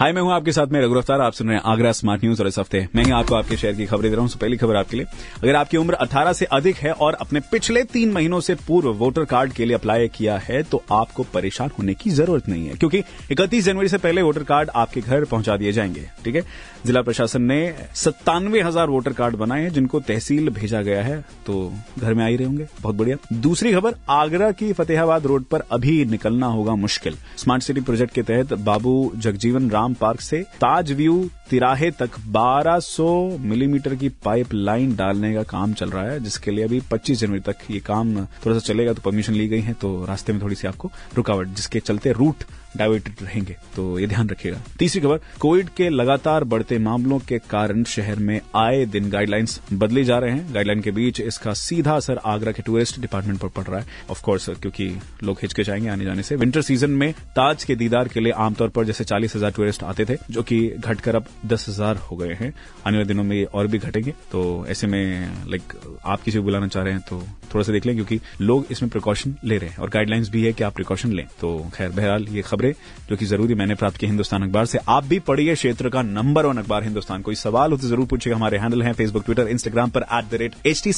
हाय, मैं हूँ आपके साथ में रघु अफ्तार आप सुन रहे हैं आगरा स्मार्ट न्यूज़ और इस हफ़्ते मैं आपको आपके शहर की खबरें दे रहा हूँ। पहली खबर आपके लिए। अगर आपकी उम्र 18 से अधिक है और अपने पिछले तीन महीनों से पूर्व वोटर कार्ड के लिए अप्लाई किया है तो आपको परेशान होने की ज़रूरत नहीं है, क्योंकि इकतीस जनवरी से पहले वोटर कार्ड आपके घर पहुँचा दिए जाएँगे, ठीक है? जिला प्रशासन ने सत्तानवे हज़ार वोटर कार्ड बनाए हैं, जिनको तहसील भेजा गया है तो घर में आ ही रहे होंगे। बहुत बढ़िया। दूसरी खबर, आगरा की फतेहाबाद रोड पर अभी निकलना होगा मुश्किल। स्मार्ट सिटी प्रोजेक्ट के तहत बाबू जगजीवन राम पार्क से ताज व्यू तिराहे तक 1200 मिलीमीटर की पाइप लाइन डालने का काम चल रहा है, जिसके लिए अभी 25 जनवरी तक ये काम थोड़ा सा चलेगा तो परमिशन ली गई है तो रास्ते में थोड़ी सी आपको रुकावट, जिसके चलते रूट डाइवर्टेड रहेंगे। तो ये ध्यान रखिएगा। तीसरी खबर, कोविड के लगातार बढ़ते मामलों के कारण शहर में आए दिन गाइडलाइंस बदले जा रहे हैं। गाइडलाइन के बीच इसका सीधा असर आगरा के टूरिस्ट डिपार्टमेंट पर पड़ रहा है। ऑफकोर्स क्योंकि लोग हिचकिचाएँगे आने जाने से। विंटर सीज़न में ताज के दीदार के लिए आमतौर पर जैसे चालीस हज़ार टूरिस्ट आते थे, जो कि घटकर अब दस हज़ार हो गए हैं। आने वाले दिनों में और भी घटेंगे। तो ऐसे में लाइक आप किसी को बुलाना चाह रहे हैं तो थोड़ा सा देख लें क्योंकि लोग इसमें प्रिकॉशन ले रहे हैं और गाइडलाइंस भी है कि आप प्रिकॉशन लें। तो खैर बहरहाल ये खबरें जो कि ज़रूरी मैंने प्राप्त की हिंदुस्तान अखबार से। आप भी पढ़िए क्षेत्र का नंबर वन अखबार हिंदुस्तान। कोई सवाल हो तो ज़रूर पूछिएगा। हमारे हैंडल है फेसबुक ट्विटर इंस्टाग्राम पर at the rate H T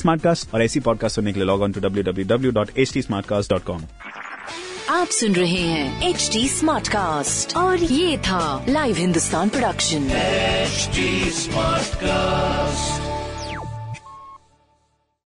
और ऐसी पॉडकास्ट सुनने के लिए log on to W W W dot H T dot com आप सुन रहे हैं एच टी स्मार्ट कास्ट और ये था live Hindustan production HD Smartcast.